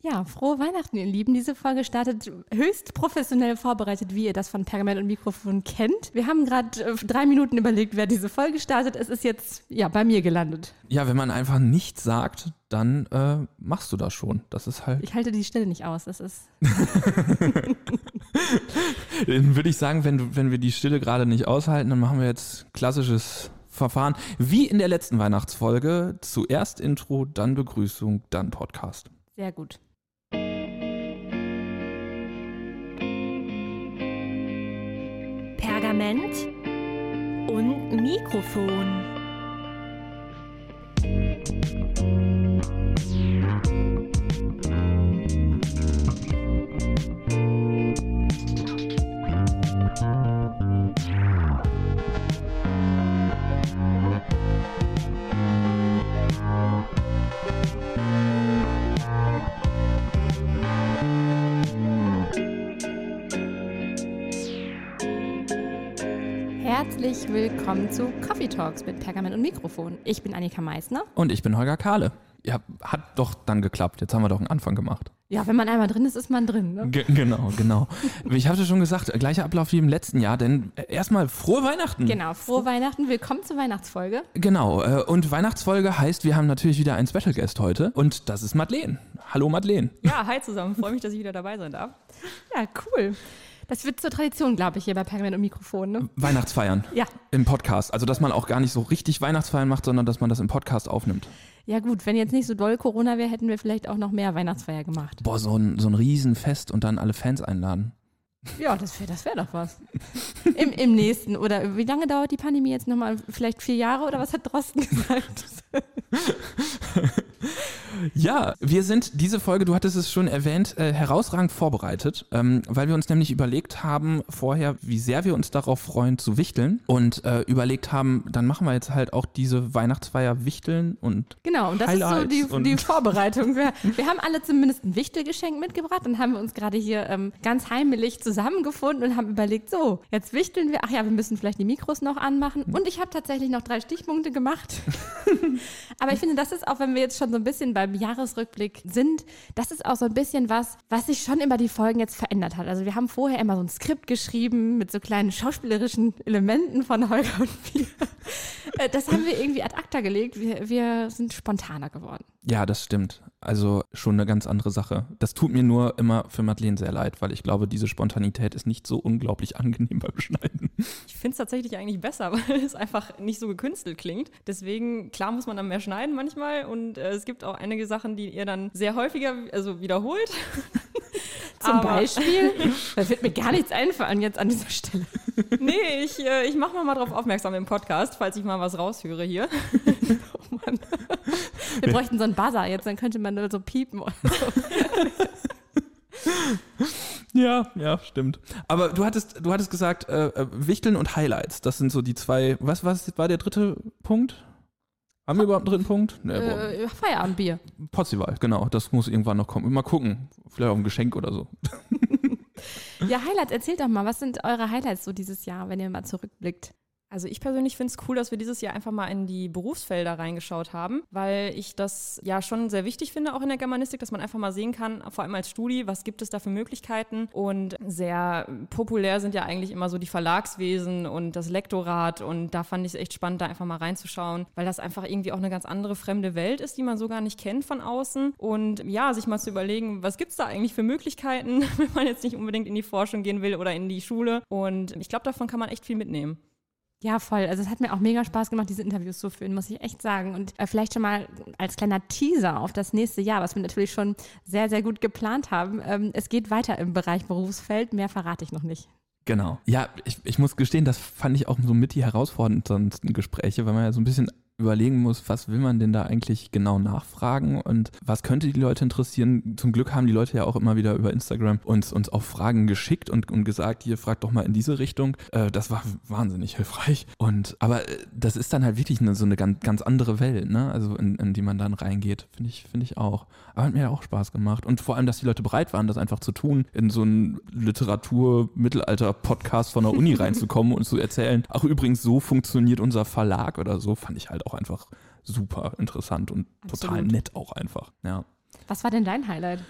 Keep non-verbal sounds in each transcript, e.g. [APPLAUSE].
Ja, frohe Weihnachten, ihr Lieben. Diese Folge startet höchst professionell vorbereitet, wie ihr das von Pergament und Mikrofon kennt. Wir haben gerade äh, drei Minuten überlegt, wer diese Folge startet. Es ist jetzt ja bei mir gelandet. Ja, wenn man einfach nichts sagt, dann äh, machst du das schon. Das ist halt. Ich halte die Stille nicht aus. Das ist. [LAUGHS] dann würde ich sagen, wenn, wenn wir die Stille gerade nicht aushalten, dann machen wir jetzt klassisches Verfahren. Wie in der letzten Weihnachtsfolge. Zuerst Intro, dann Begrüßung, dann Podcast. Sehr gut. Pergament und Mikrofon. Herzlich willkommen zu Coffee Talks mit Pergament und Mikrofon. Ich bin Annika Meissner. Und ich bin Holger Kahle. Ja, hat doch dann geklappt. Jetzt haben wir doch einen Anfang gemacht. Ja, wenn man einmal drin ist, ist man drin. Ne? Ge genau, genau. ich hatte schon gesagt, gleicher Ablauf wie im letzten Jahr, denn äh, erstmal frohe Weihnachten. Genau, frohe Weihnachten. Willkommen zur Weihnachtsfolge. Genau, äh, und Weihnachtsfolge heißt, wir haben natürlich wieder einen Special Guest heute und das ist Madeleine. Hallo Madeleine. Ja, hi zusammen. Freue mich, dass ich wieder dabei sein darf. Ja, cool. Das wird zur Tradition, glaube ich, hier bei Pergament und Mikrofon. Ne? Weihnachtsfeiern. Ja. Im Podcast. Also, dass man auch gar nicht so richtig Weihnachtsfeiern macht, sondern dass man das im Podcast aufnimmt. Ja, gut, wenn jetzt nicht so doll Corona wäre, hätten wir vielleicht auch noch mehr Weihnachtsfeier gemacht. Boah, so ein, so ein Riesenfest und dann alle Fans einladen. Ja, das wäre das wär doch was. Im, Im nächsten. Oder wie lange dauert die Pandemie jetzt nochmal? Vielleicht vier Jahre oder was hat Drosten gesagt? [LAUGHS] Ja, wir sind diese Folge, du hattest es schon erwähnt, äh, herausragend vorbereitet, ähm, weil wir uns nämlich überlegt haben vorher, wie sehr wir uns darauf freuen zu wichteln und äh, überlegt haben, dann machen wir jetzt halt auch diese Weihnachtsfeier wichteln und Genau, und das Highlights ist so die, die Vorbereitung. Wir, wir haben alle zumindest ein Wichtelgeschenk mitgebracht und haben wir uns gerade hier ähm, ganz heimelig zusammengefunden und haben überlegt, so, jetzt wichteln wir, ach ja, wir müssen vielleicht die Mikros noch anmachen und ich habe tatsächlich noch drei Stichpunkte gemacht. [LAUGHS] Aber ich finde, das ist auch, wenn wir jetzt schon so ein bisschen beim Jahresrückblick sind, das ist auch so ein bisschen was, was sich schon über die Folgen jetzt verändert hat. Also wir haben vorher immer so ein Skript geschrieben mit so kleinen schauspielerischen Elementen von Holger und mir. Äh, Das haben wir irgendwie ad acta gelegt. Wir, wir sind spontaner geworden. Ja, das stimmt. Also schon eine ganz andere Sache. Das tut mir nur immer für Madeleine sehr leid, weil ich glaube, diese Spontanität ist nicht so unglaublich angenehm beim Schneiden. Ich finde es tatsächlich eigentlich besser, [LAUGHS] weil es einfach nicht so gekünstelt klingt. Deswegen, klar muss man dann mehr schneiden manchmal und äh, es gibt auch einige Sachen, die ihr dann sehr häufiger also wiederholt. [LAUGHS] Zum Aber- Beispiel, [LAUGHS] da wird mir gar nichts einfallen jetzt an dieser Stelle. Nee, ich, äh, ich mache mal, mal drauf aufmerksam im Podcast, falls ich mal was raushöre hier. [LAUGHS] Wir bräuchten so einen Buzzer jetzt, dann könnte man nur so piepen. [LAUGHS] Ja, ja, stimmt. Aber du hattest, du hattest gesagt, äh, äh, Wichteln und Highlights, das sind so die zwei. Was, was war der dritte Punkt? Haben wir überhaupt einen dritten Punkt? Nee. Äh, Feierabendbier. Potzival, genau. Das muss irgendwann noch kommen. Mal gucken. Vielleicht auch ein Geschenk oder so. [LAUGHS] Ja, Highlights, erzählt doch mal, was sind eure Highlights so dieses Jahr, wenn ihr mal zurückblickt? Also ich persönlich finde es cool, dass wir dieses Jahr einfach mal in die Berufsfelder reingeschaut haben, weil ich das ja schon sehr wichtig finde, auch in der Germanistik, dass man einfach mal sehen kann, vor allem als Studi, was gibt es da für Möglichkeiten. Und sehr populär sind ja eigentlich immer so die Verlagswesen und das Lektorat. Und da fand ich es echt spannend, da einfach mal reinzuschauen, weil das einfach irgendwie auch eine ganz andere fremde Welt ist, die man so gar nicht kennt von außen. Und ja, sich mal zu überlegen, was gibt es da eigentlich für Möglichkeiten, [LAUGHS] wenn man jetzt nicht unbedingt in die Forschung gehen will oder in die Schule. Und ich glaube, davon kann man echt viel mitnehmen. Ja, voll. Also es hat mir auch mega Spaß gemacht, diese Interviews zu führen, muss ich echt sagen. Und äh, vielleicht schon mal als kleiner Teaser auf das nächste Jahr, was wir natürlich schon sehr, sehr gut geplant haben. Ähm, es geht weiter im Bereich Berufsfeld. Mehr verrate ich noch nicht. Genau. Ja, ich, ich muss gestehen, das fand ich auch so mit die herausforderndsten Gespräche, weil man ja so ein bisschen überlegen muss, was will man denn da eigentlich genau nachfragen und was könnte die Leute interessieren. Zum Glück haben die Leute ja auch immer wieder über Instagram uns, uns auch Fragen geschickt und, und gesagt, hier fragt doch mal in diese Richtung. Äh, das war wahnsinnig hilfreich. Und aber äh, das ist dann halt wirklich eine, so eine ganz, ganz andere Welt, ne? Also in, in die man dann reingeht, finde ich, finde ich auch. Aber hat mir auch Spaß gemacht. Und vor allem, dass die Leute bereit waren, das einfach zu tun, in so einen Literatur-Mittelalter-Podcast von der Uni reinzukommen und zu erzählen, ach übrigens, so funktioniert unser Verlag oder so, fand ich halt auch einfach super interessant und total Absolut. nett auch einfach. Ja. Was war denn dein Highlight?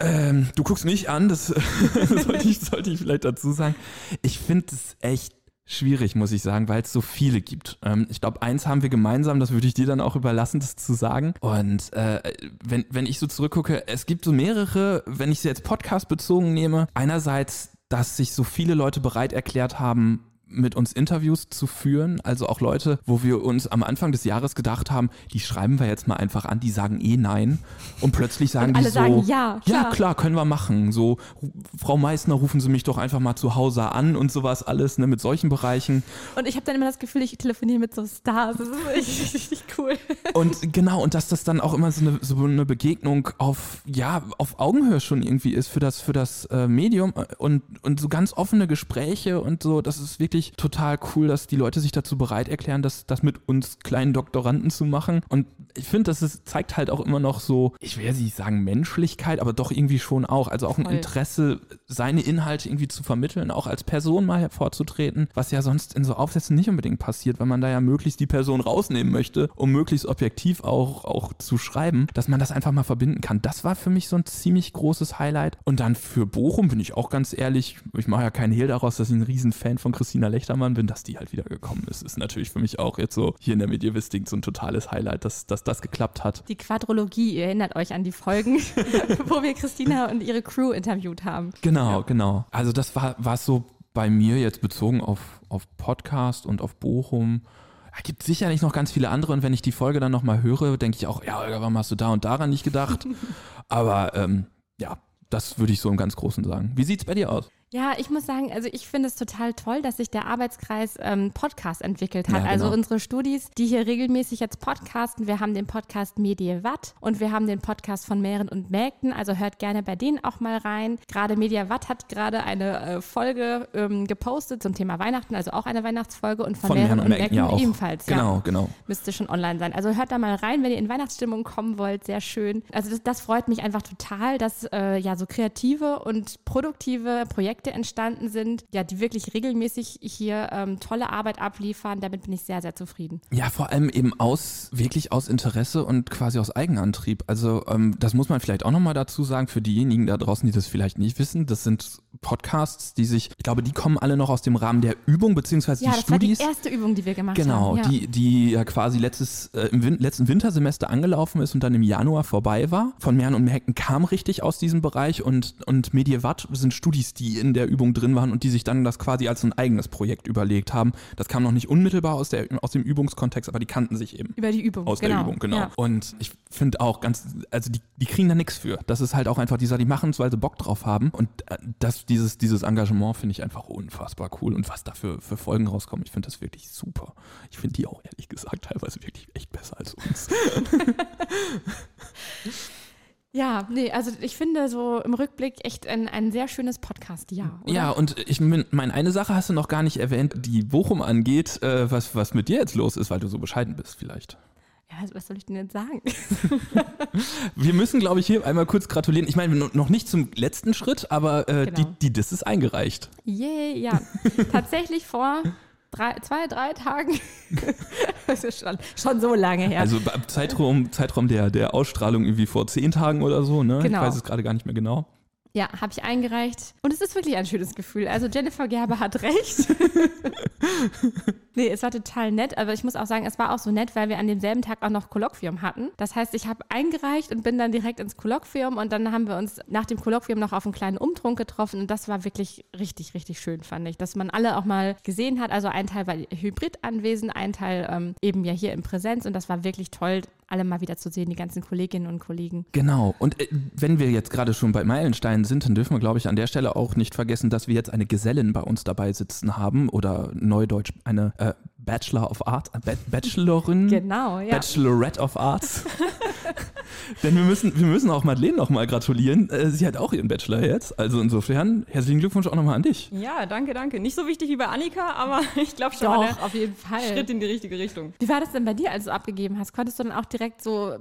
Ähm, du guckst mich an, das [LAUGHS] sollte, ich, sollte ich vielleicht dazu sagen. Ich finde es echt schwierig, muss ich sagen, weil es so viele gibt. Ähm, ich glaube, eins haben wir gemeinsam, das würde ich dir dann auch überlassen, das zu sagen. Und äh, wenn, wenn ich so zurückgucke, es gibt so mehrere, wenn ich sie jetzt Podcast bezogen nehme, einerseits, dass sich so viele Leute bereit erklärt haben, mit uns Interviews zu führen. Also auch Leute, wo wir uns am Anfang des Jahres gedacht haben, die schreiben wir jetzt mal einfach an, die sagen eh nein. Und plötzlich sagen Und alle die so, sagen ja, ja klar. klar, können wir machen. So, Frau Meissner, rufen Sie mich doch einfach mal zu Hause an und sowas alles, ne, mit solchen Bereichen. Und ich habe dann immer das Gefühl, ich telefoniere mit so Stars. Das ist richtig, [LAUGHS] richtig cool. Und genau, und dass das dann auch immer so eine, so eine Begegnung auf, ja, auf Augenhöhe schon irgendwie ist für das, für das äh, Medium und, und so ganz offene Gespräche und so, das ist wirklich total cool, dass die Leute sich dazu bereit erklären, das, das mit uns kleinen Doktoranden zu machen. Und ich finde, das ist, zeigt halt auch immer noch so, ich will jetzt nicht sagen Menschlichkeit, aber doch irgendwie schon auch. Also auch ein Voll. Interesse, seine Inhalte irgendwie zu vermitteln, auch als Person mal hervorzutreten, was ja sonst in so Aufsätzen nicht unbedingt passiert, weil man da ja möglichst die Person rausnehmen möchte, um möglichst objektiv auch, auch zu schreiben, dass man das einfach mal verbinden kann. Das war für mich so ein ziemlich großes Highlight. Und dann für Bochum bin ich auch ganz ehrlich, ich mache ja keinen Hehl daraus, dass ich ein Riesenfan von Christina Lechtermann bin, dass die halt wieder gekommen ist. Ist natürlich für mich auch jetzt so hier in der Medievistik so ein totales Highlight, dass, dass das geklappt hat. Die Quadrologie, ihr erinnert euch an die Folgen, [LAUGHS] [LAUGHS] wo wir Christina und ihre Crew interviewt haben. Genau, genau. Also das war, war so bei mir jetzt bezogen auf, auf Podcast und auf Bochum. Es gibt sicherlich noch ganz viele andere und wenn ich die Folge dann nochmal höre, denke ich auch, ja, Olga, warum hast du da und daran nicht gedacht? [LAUGHS] Aber ähm, ja, das würde ich so im ganz Großen sagen. Wie sieht's bei dir aus? Ja, ich muss sagen, also ich finde es total toll, dass sich der Arbeitskreis ähm, Podcast entwickelt hat. Ja, genau. Also unsere Studis, die hier regelmäßig jetzt podcasten. Wir haben den Podcast Mediawatt und wir haben den Podcast von Mähren und Mägden. Also hört gerne bei denen auch mal rein. Gerade Mediawatt hat gerade eine äh, Folge ähm, gepostet zum Thema Weihnachten, also auch eine Weihnachtsfolge und von, Mähren und Mägden ja ebenfalls. Genau, ja. genau. Müsste schon online sein. Also hört da mal rein, wenn ihr in Weihnachtsstimmung kommen wollt. Sehr schön. Also das, das freut mich einfach total, dass äh, ja so kreative und produktive Projekte entstanden sind, ja, die wirklich regelmäßig hier ähm, tolle Arbeit abliefern. Damit bin ich sehr, sehr zufrieden. Ja, vor allem eben aus, wirklich aus Interesse und quasi aus Eigenantrieb. Also ähm, das muss man vielleicht auch nochmal dazu sagen, für diejenigen da draußen, die das vielleicht nicht wissen, das sind Podcasts, die sich, ich glaube, die kommen alle noch aus dem Rahmen der Übung, beziehungsweise Ja, die das Studis. war die erste Übung, die wir gemacht Genau, haben. Ja. die, die ja quasi letztes, äh, im Win letzten Wintersemester angelaufen ist und dann im Januar vorbei war. Von Mehren und Merken kam richtig aus diesem Bereich und, und Medievat sind Studis, die in der Übung drin waren und die sich dann das quasi als ein eigenes Projekt überlegt haben. Das kam noch nicht unmittelbar aus, der, aus dem Übungskontext, aber die kannten sich eben. Über die Übung. Aus genau. der Übung, genau. Ja. Und ich finde auch ganz, also die, die kriegen da nichts für. Das ist halt auch einfach dieser, die machen es, weil sie Bock drauf haben. Und äh, das, dieses, dieses Engagement finde ich einfach unfassbar cool. Und was da für, für Folgen rauskommen, ich finde das wirklich super. Ich finde die auch ehrlich gesagt teilweise wirklich echt besser als uns. [LAUGHS] [LAUGHS] ja, nee, also ich finde so im Rückblick echt ein, ein sehr schönes Podcast-Jahr. oder? Ja, und ich meine, eine Sache hast du noch gar nicht erwähnt, die Bochum angeht, äh, was, was mit dir jetzt los ist, weil du so bescheiden bist vielleicht. Ja, was- was soll ich denn jetzt sagen? [LAUGHS] Wir müssen, glaube ich, hier einmal kurz gratulieren. Ich meine, noch nicht zum letzten Schritt, aber äh, Genau. die, die Diss ist eingereicht. Yay, ja. Tatsächlich vor drei, zwei, drei Tagen. [LAUGHS] das ist schon, schon so lange her. Also Zeitraum, Zeitraum der, der Ausstrahlung irgendwie vor zehn Tagen oder so, ne? Genau. Ich weiß es gerade gar nicht mehr genau. Ja, habe ich eingereicht. Und es ist wirklich ein schönes Gefühl. Also Jennifer Gerber hat [LAUGHS] recht. nee, es war total nett, aber ich muss auch sagen, es war auch so nett, weil wir an demselben Tag auch noch Kolloquium hatten. Das heißt, ich habe eingereicht und bin dann direkt ins Kolloquium und dann haben wir uns nach dem Kolloquium noch auf einen kleinen Umtrunk getroffen und das war wirklich richtig, richtig schön, fand ich, dass man alle auch mal gesehen hat. Also ein Teil war hybrid anwesend, ein Teil ähm, eben ja hier in Präsenz und das war wirklich toll, alle mal wieder zu sehen, die ganzen Kolleginnen und Kollegen. Genau. Und äh, wenn wir jetzt gerade schon bei Meilensteinen sind, dann dürfen wir, glaube ich, an der Stelle auch nicht vergessen, dass wir jetzt eine Gesellin bei uns dabei sitzen haben oder neudeutsch eine äh, Bachelor of Art, äh, Ba- Bachelorin. Genau, ja. Bachelorette of Arts. [LAUGHS] Denn wir müssen, wir müssen auch Madeleine noch mal gratulieren. Äh, Sie hat auch ihren Bachelor jetzt. Also insofern, herzlichen Glückwunsch auch nochmal an dich. Ja, danke, danke. Nicht so wichtig wie bei Annika, aber [LAUGHS] ich glaube schon mal Doch, auf jeden Fall. Schritt in die richtige Richtung. Wie war das denn bei dir, als du abgegeben hast? Konntest du dann auch direkt so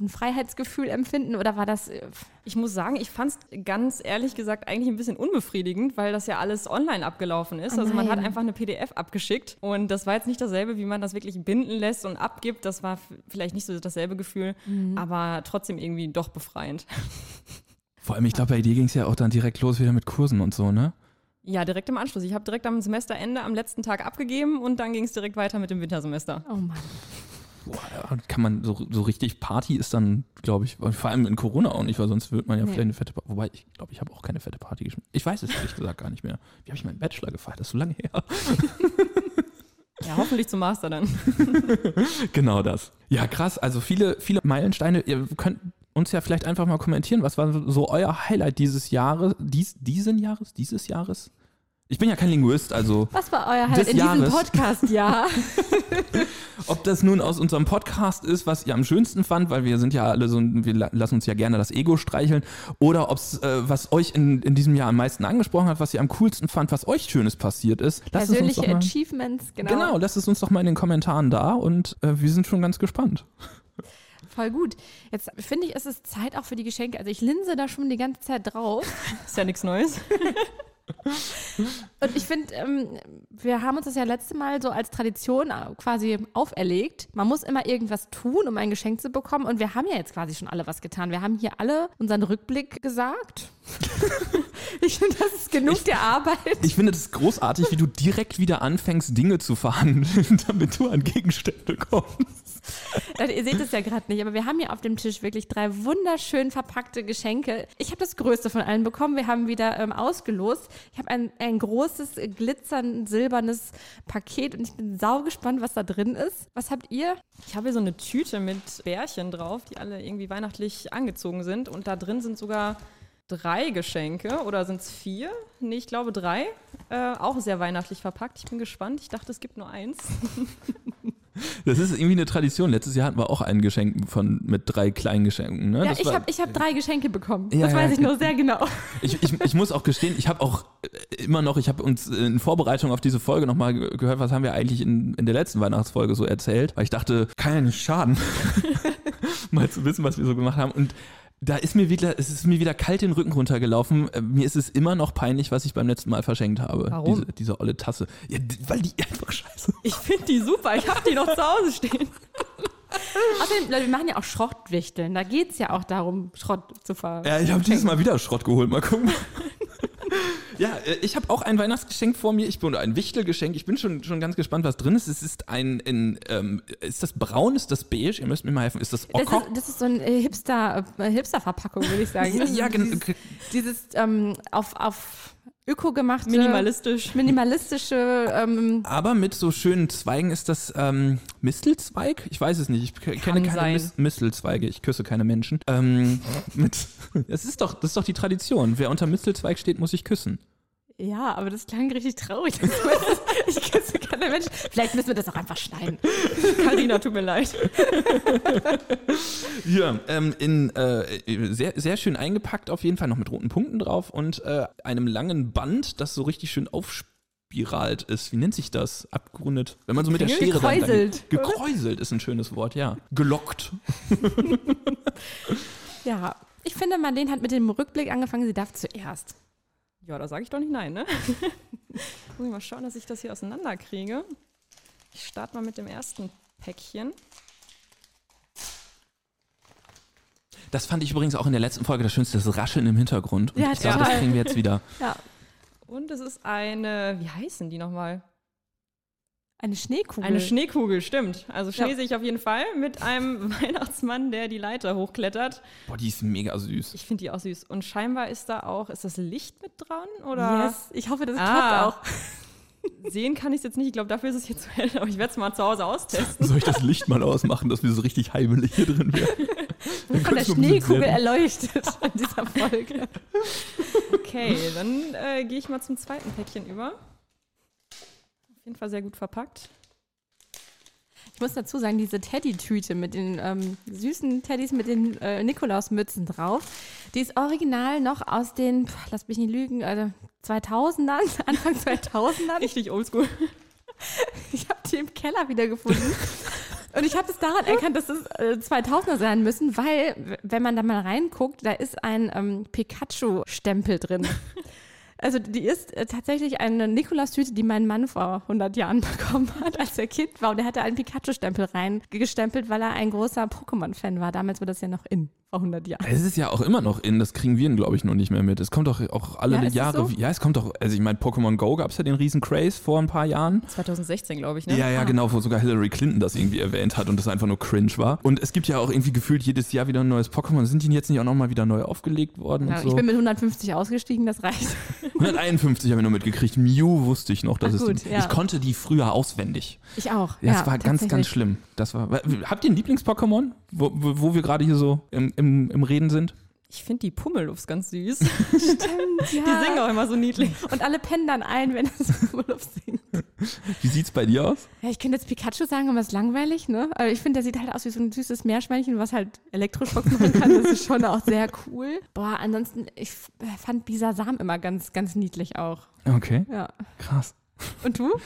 ein Freiheitsgefühl empfinden oder war das. äh, Ich muss sagen, ich fand es ganz ehrlich gesagt eigentlich ein bisschen unbefriedigend, weil das ja alles online abgelaufen ist. Oh also man hat einfach eine PDF abgeschickt und das war jetzt nicht dasselbe, wie man das wirklich binden lässt und abgibt. Das war vielleicht nicht so dasselbe Gefühl, Mhm. aber trotzdem irgendwie doch befreiend. [LAUGHS] Vor allem, ich glaube, bei dir ging es ja auch dann direkt los wieder mit Kursen und so, ne? Ja, direkt im Anschluss. Ich habe direkt am Semesterende am letzten Tag abgegeben und dann ging es direkt weiter mit dem Wintersemester. Oh Mann. Boah, ja, kann man so, so richtig Party ist dann, glaube ich, vor allem in Corona auch nicht, weil sonst wird man ja Nee. vielleicht eine fette Party. Wobei, ich glaube, ich habe auch keine fette Party geschmissen. Ich weiß es ehrlich gesagt gar nicht mehr. Wie habe ich meinen Bachelor gefeiert? Das ist so lange her. [LAUGHS] Ja, hoffentlich zum Master dann. [LAUGHS] Genau das. Ja, krass. Also viele, viele Meilensteine. Ihr könnt uns ja vielleicht einfach mal kommentieren, was war so euer Highlight dieses Jahres, dies, diesen Jahres, dieses Jahres? Ich bin ja kein Linguist, also Was war euer Highlight in diesem Jahres. Podcast? Ja. [LAUGHS] ob das nun aus unserem Podcast ist, was ihr am schönsten fand, weil wir sind ja alle so, wir la- lassen uns ja gerne das Ego streicheln, oder ob es, äh, was euch in, in diesem Jahr am meisten angesprochen hat, was ihr am coolsten fand, was euch Schönes passiert ist. Lasst es uns Persönliche doch mal, Achievements, genau. genau, lasst es uns doch mal in den Kommentaren da und äh, wir sind schon ganz gespannt. Voll gut. Jetzt finde ich, es ist Zeit auch für die Geschenke. Also ich linse da schon die ganze Zeit drauf. [LAUGHS] Ist ja nichts Neues. [LAUGHS] Und ich finde, ähm, wir haben uns das ja letzte Mal so als Tradition äh, quasi auferlegt. Man muss immer irgendwas tun, um ein Geschenk zu bekommen. Und wir haben ja jetzt quasi schon alle was getan. Wir haben hier alle unseren Rückblick gesagt. [LAUGHS] ich finde, das ist genug der Arbeit. Ich finde es großartig, wie du direkt wieder anfängst, Dinge zu verhandeln, [LAUGHS] damit du an Gegenstände kommst. Leute, ihr seht es ja gerade nicht, aber wir haben hier auf dem Tisch wirklich drei wunderschön verpackte Geschenke. Ich habe das größte von allen bekommen. Wir haben wieder ähm, ausgelost. Ich habe ein, ein großes, glitzernd silbernes Paket und ich bin sau gespannt, was da drin ist. Was habt ihr? Ich habe hier so eine Tüte mit Bärchen drauf, die alle irgendwie weihnachtlich angezogen sind. Und da drin sind sogar drei Geschenke. Oder sind es vier? Nee, ich glaube drei. Äh, auch sehr weihnachtlich verpackt. Ich bin gespannt. Ich dachte, es gibt nur eins. [LAUGHS] Das ist irgendwie eine Tradition. Letztes Jahr hatten wir auch ein Geschenk von, mit drei kleinen Geschenken. Ne? Ja, Das ich habe ich hab drei Geschenke bekommen. Ja, das ja, weiß ich ja. nur sehr genau. Ich, ich, ich muss auch gestehen, ich habe auch äh, immer noch, ich habe uns in Vorbereitung auf diese Folge nochmal gehört, was haben wir eigentlich in, in der letzten Weihnachtsfolge so erzählt, weil ich dachte, kann ja nicht schaden, [LAUGHS] mal zu wissen, was wir so gemacht haben. Und da ist mir wieder, es ist mir wieder kalt den Rücken runtergelaufen. Äh, Mir ist es immer noch peinlich, was ich beim letzten Mal verschenkt habe. Warum? Diese, diese olle Tasse. Ja, weil die [LAUGHS] einfach scheiße. Ich finde die super. Ich habe die noch zu Hause stehen. [LAUGHS] Außerdem, Leute, wir machen ja auch Schrottwichteln. Da geht es ja auch darum, Schrott zu ver. Ja, ich habe dieses Mal wieder Schrott geholt. Mal gucken. [LAUGHS] Ja, äh, ich habe auch ein Weihnachtsgeschenk vor mir. Ich bin ein Wichtelgeschenk. Ich bin schon, schon ganz gespannt, was drin ist. Es ist ein, in, ähm, ist das braun, ist das beige? Ihr müsst mir mal helfen. Ist das Das Ocker? ist, das ist so eine Hipster, äh, Hipster-Verpackung, würde ich sagen. Das [LAUGHS] ja, gen- dieses, dieses ähm, auf, auf Öko gemachte, Minimalistisch. minimalistische, ähm, aber mit so schönen Zweigen ist das ähm, Mistelzweig? Ich weiß es nicht. Ich kenne keine sein. Mis Mistelzweige. Ich küsse keine Menschen. Ähm, [LAUGHS] mit, [LAUGHS] das, ist doch, das ist doch die Tradition. Wer unter Mistelzweig steht, muss sich küssen. Ja, aber das klang richtig traurig. [LAUGHS] ich küsse keine Menschen. Vielleicht müssen wir das auch einfach schneiden. [LAUGHS] Carina, tut mir leid. Ja, ähm, in äh, sehr, sehr schön eingepackt, auf jeden Fall noch mit roten Punkten drauf und äh, einem langen Band, das so richtig schön aufspiralt ist. Wie nennt sich das? Abgerundet. Wenn man so mit der Schere dann- Gekräuselt. Dann, gekräuselt ist ein schönes Wort, ja. Gelockt. [LAUGHS] Ja, ich finde, Marlene hat mit dem Rückblick angefangen. Sie darf zuerst. Ja, da sage ich doch nicht nein, ne? [LAUGHS] Muss ich mal schauen, dass ich das hier auseinanderkriege. Ich starte mal mit dem ersten Päckchen. Das fand ich übrigens auch in der letzten Folge das Schönste, das Rascheln im Hintergrund. Und Ja, ich glaube, das kriegen wir jetzt wieder. [LAUGHS] Ja, Und es ist eine, wie heißen die nochmal? Eine Schneekugel. Eine Schneekugel, stimmt. Also Schnee Ja. sehe ich auf jeden Fall mit einem [LAUGHS] Weihnachtsmann, der die Leiter hochklettert. Boah, die ist mega süß. Ich finde die auch süß. Und scheinbar ist da auch, ist das Licht mit dran? Oder Yes, ich hoffe, das Ah. klappt auch. [LAUGHS] sehen kann ich es jetzt nicht. Ich glaube, dafür ist es hier zu hell, aber ich werde es mal zu Hause austesten. Soll ich das Licht mal ausmachen, dass wir so richtig heimelig hier drin werden? Dann [LAUGHS] Von der Schneekugel erleuchtet in dieser Folge. Okay, dann äh, gehe ich mal zum zweiten Päckchen über. Jeden Fall sehr gut verpackt. Ich muss dazu sagen, diese Teddy-Tüte mit den ähm, süßen Teddys mit den äh, Nikolausmützen drauf, die ist original noch aus den, pf, lass mich nicht lügen, also 2000ern, [LAUGHS] Anfang 2000ern. Richtig oldschool. [LAUGHS] Ich habe die im Keller wiedergefunden. Und ich habe es daran erkannt, dass es äh, 2000er sein müssen, weil, wenn man da mal reinguckt, da ist ein ähm, Pikachu-Stempel drin. Also die ist äh, tatsächlich eine Nikolaus-Tüte, die mein Mann vor 100 Jahren [LAUGHS] bekommen hat, als er Kind war. Und er hatte einen Pikachu-Stempel reingestempelt, weil er ein großer Pokémon-Fan war. Damals war das ja noch in. Vor 100 Jahren. Es ist ja auch immer noch in, das kriegen wir, glaube ich, noch nicht mehr mit. Es kommt doch auch alle Ja, es Jahre. so? Ja, es kommt doch, also ich meine, Pokémon Go gab es ja den riesen Craze vor ein paar Jahren. 2016, glaube ich, ne? Ja, ja, Ah. genau, wo sogar Hillary Clinton das irgendwie erwähnt hat und das einfach nur cringe war. Und es gibt ja auch irgendwie gefühlt jedes Jahr wieder ein neues Pokémon. Sind die jetzt nicht auch nochmal wieder neu aufgelegt worden Ja, so? Ich bin mit 150 ausgestiegen, das reicht. 151 habe ich nur mitgekriegt. Mew wusste ich noch. Das Ach die, ja. Ich konnte die früher auswendig. Ich auch. Ja, ja, das war ganz, ganz schlimm. Das war, habt ihr ein Lieblings-Pokémon, wo, wo, wo wir gerade hier so im, im, im Reden sind? Ich finde die Pummeluffs ganz süß. [LAUGHS] Stimmt, ja. Die singen auch immer so niedlich. Und alle pennen dann ein, wenn es [LAUGHS] Urlaub singt. Wie sieht's bei dir aus? Ja, ich könnte jetzt Pikachu sagen, aber es ist langweilig, ne? Aber ich finde, der sieht halt aus wie so ein süßes Meerschweinchen, was halt Elektroschocks machen kann. Das ist schon auch sehr cool. Boah, ansonsten, ich fand Bisasam immer ganz, ganz niedlich auch. Okay, Ja. krass. Und du? [LAUGHS]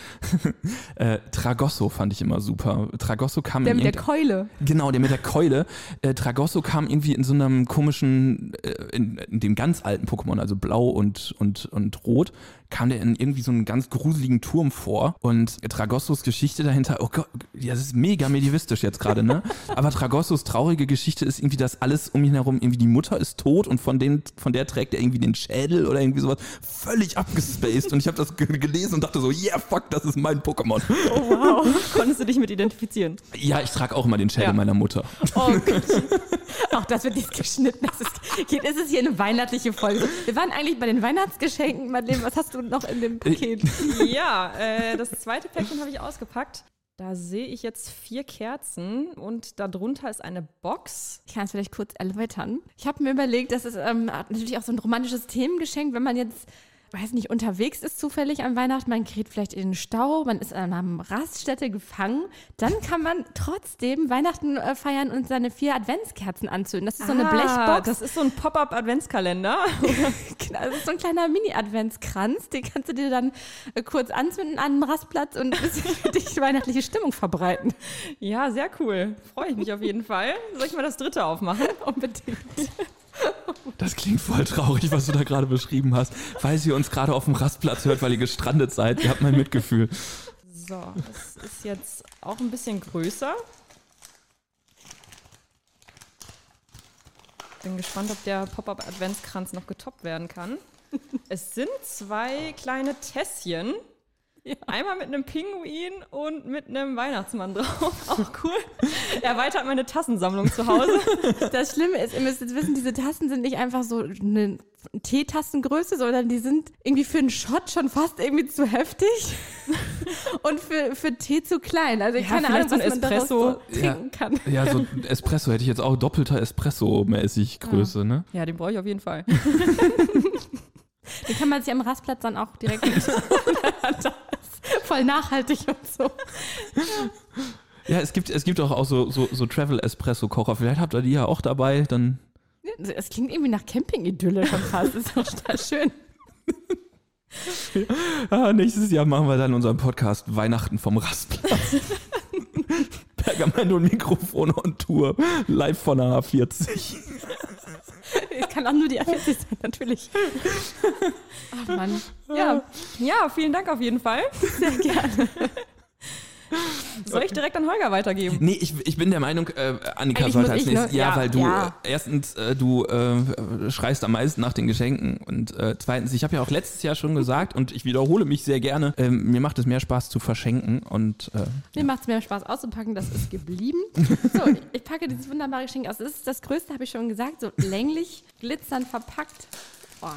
Äh, Tragosso fand ich immer super. Tragosso kam Der mit der Keule. Genau, der mit der Keule. Äh, Tragosso kam irgendwie in so einem komischen, äh, in, in dem ganz alten Pokémon, also blau und, und, und rot, kam der in irgendwie so einen ganz gruseligen Turm vor. Und Tragossos Geschichte dahinter, oh Gott, ja, das ist mega medievistisch jetzt gerade, ne? [LAUGHS] Aber Tragossos traurige Geschichte ist irgendwie, dass alles um ihn herum, irgendwie die Mutter ist tot und von, denen, von der trägt er irgendwie den Schädel oder irgendwie sowas. Völlig abgespaced. Und ich habe das ge- gelesen und dachte so, yeah, fuck, das ist mein Pokémon. Oh wow. [LAUGHS] Konntest du dich mit identifizieren? Ja, ich trage auch immer den Schädel Ja. meiner Mutter. Oh Gott. [LAUGHS] Auch das wird jetzt geschnitten. Das ist, es ist hier eine weihnachtliche Folge. Wir waren eigentlich bei den Weihnachtsgeschenken. Madeleine, was hast du noch in dem Paket? [LAUGHS] Ja, äh, das zweite Päckchen habe ich ausgepackt. Da sehe ich jetzt vier Kerzen und darunter ist eine Box. Ich kann es vielleicht kurz erläutern. Ich habe mir überlegt, das ist ähm, natürlich auch so ein romantisches Themengeschenk, wenn man jetzt, weiß nicht, unterwegs ist zufällig an Weihnachten, man gerät vielleicht in den Stau, man ist an einer Raststätte gefangen, dann kann man trotzdem Weihnachten äh, feiern und seine vier Adventskerzen anzünden. Das ist so eine Ah, Blechbox. Das ist so ein Pop-up-Adventskalender. [LAUGHS] Genau, das ist so ein kleiner Mini-Adventskranz, den kannst du dir dann äh, kurz anzünden an einem Rastplatz und ein bisschen für dich weihnachtliche Stimmung verbreiten. Ja, sehr cool. Freue ich mich auf jeden Fall. Soll ich mal das dritte aufmachen? [LAUGHS] Unbedingt. Das klingt voll traurig, was du da gerade beschrieben hast. Falls ihr uns gerade auf dem Rastplatz hört, weil ihr gestrandet seid, ihr habt mein Mitgefühl. So, das ist jetzt auch ein bisschen größer. Bin gespannt, ob der Pop-Up-Adventskranz noch getoppt werden kann. Es sind zwei kleine Tässchen. Einmal mit einem Pinguin und mit einem Weihnachtsmann drauf. [LAUGHS] Auch cool. Erweitert meine Tassensammlung zu Hause. [LAUGHS] Das Schlimme ist, ihr müsst jetzt wissen, diese Tassen sind nicht einfach so eine Teetassengröße, sondern die sind irgendwie für einen Shot schon fast irgendwie zu heftig [LAUGHS] und für, für Tee zu klein. Also ich Ja, keine Ahnung, vielleicht so was ein man Espresso. so trinken kann. Ja, so ein Espresso hätte ich jetzt auch doppelter Espresso-mäßig Größe, ne? Ja, den brauche ich auf jeden Fall. Den kann man sich am Rastplatz dann auch direkt mit voll nachhaltig und so. Ja, es gibt, es gibt auch, auch so, so, so Travel-Espresso-Kocher. Vielleicht habt ihr die ja auch dabei, dann. Es klingt irgendwie nach Camping-Idylle schon fast. Das ist doch total schön. [LAUGHS] Ah, nächstes Jahr machen wir dann unseren Podcast Weihnachten vom Rastplatz. [LAUGHS] Pergament und Mikrofon on Tour. Live von der A40. Es kann auch nur die A40 sein, natürlich. Ach Mann. Ja, Ja, vielen Dank auf jeden Fall. sehr gerne. [LAUGHS] Soll ich direkt an Holger weitergeben? Nee, ich, ich bin der Meinung, äh, Annika Eigentlich sollte als ich, nächstes. ne? Ja, Ja, weil du ja. Äh, erstens, äh, du äh, schreist am meisten nach den Geschenken und äh, zweitens, ich habe ja auch letztes Jahr schon gesagt und ich wiederhole mich sehr gerne, ähm, mir macht es mehr Spaß zu verschenken und Mir macht es mehr Spaß auszupacken, das ist geblieben. [LAUGHS] So, ich, ich packe dieses wunderbare Geschenk aus. Das ist das Größte, habe ich schon gesagt, so länglich, glitzernd verpackt. Oh.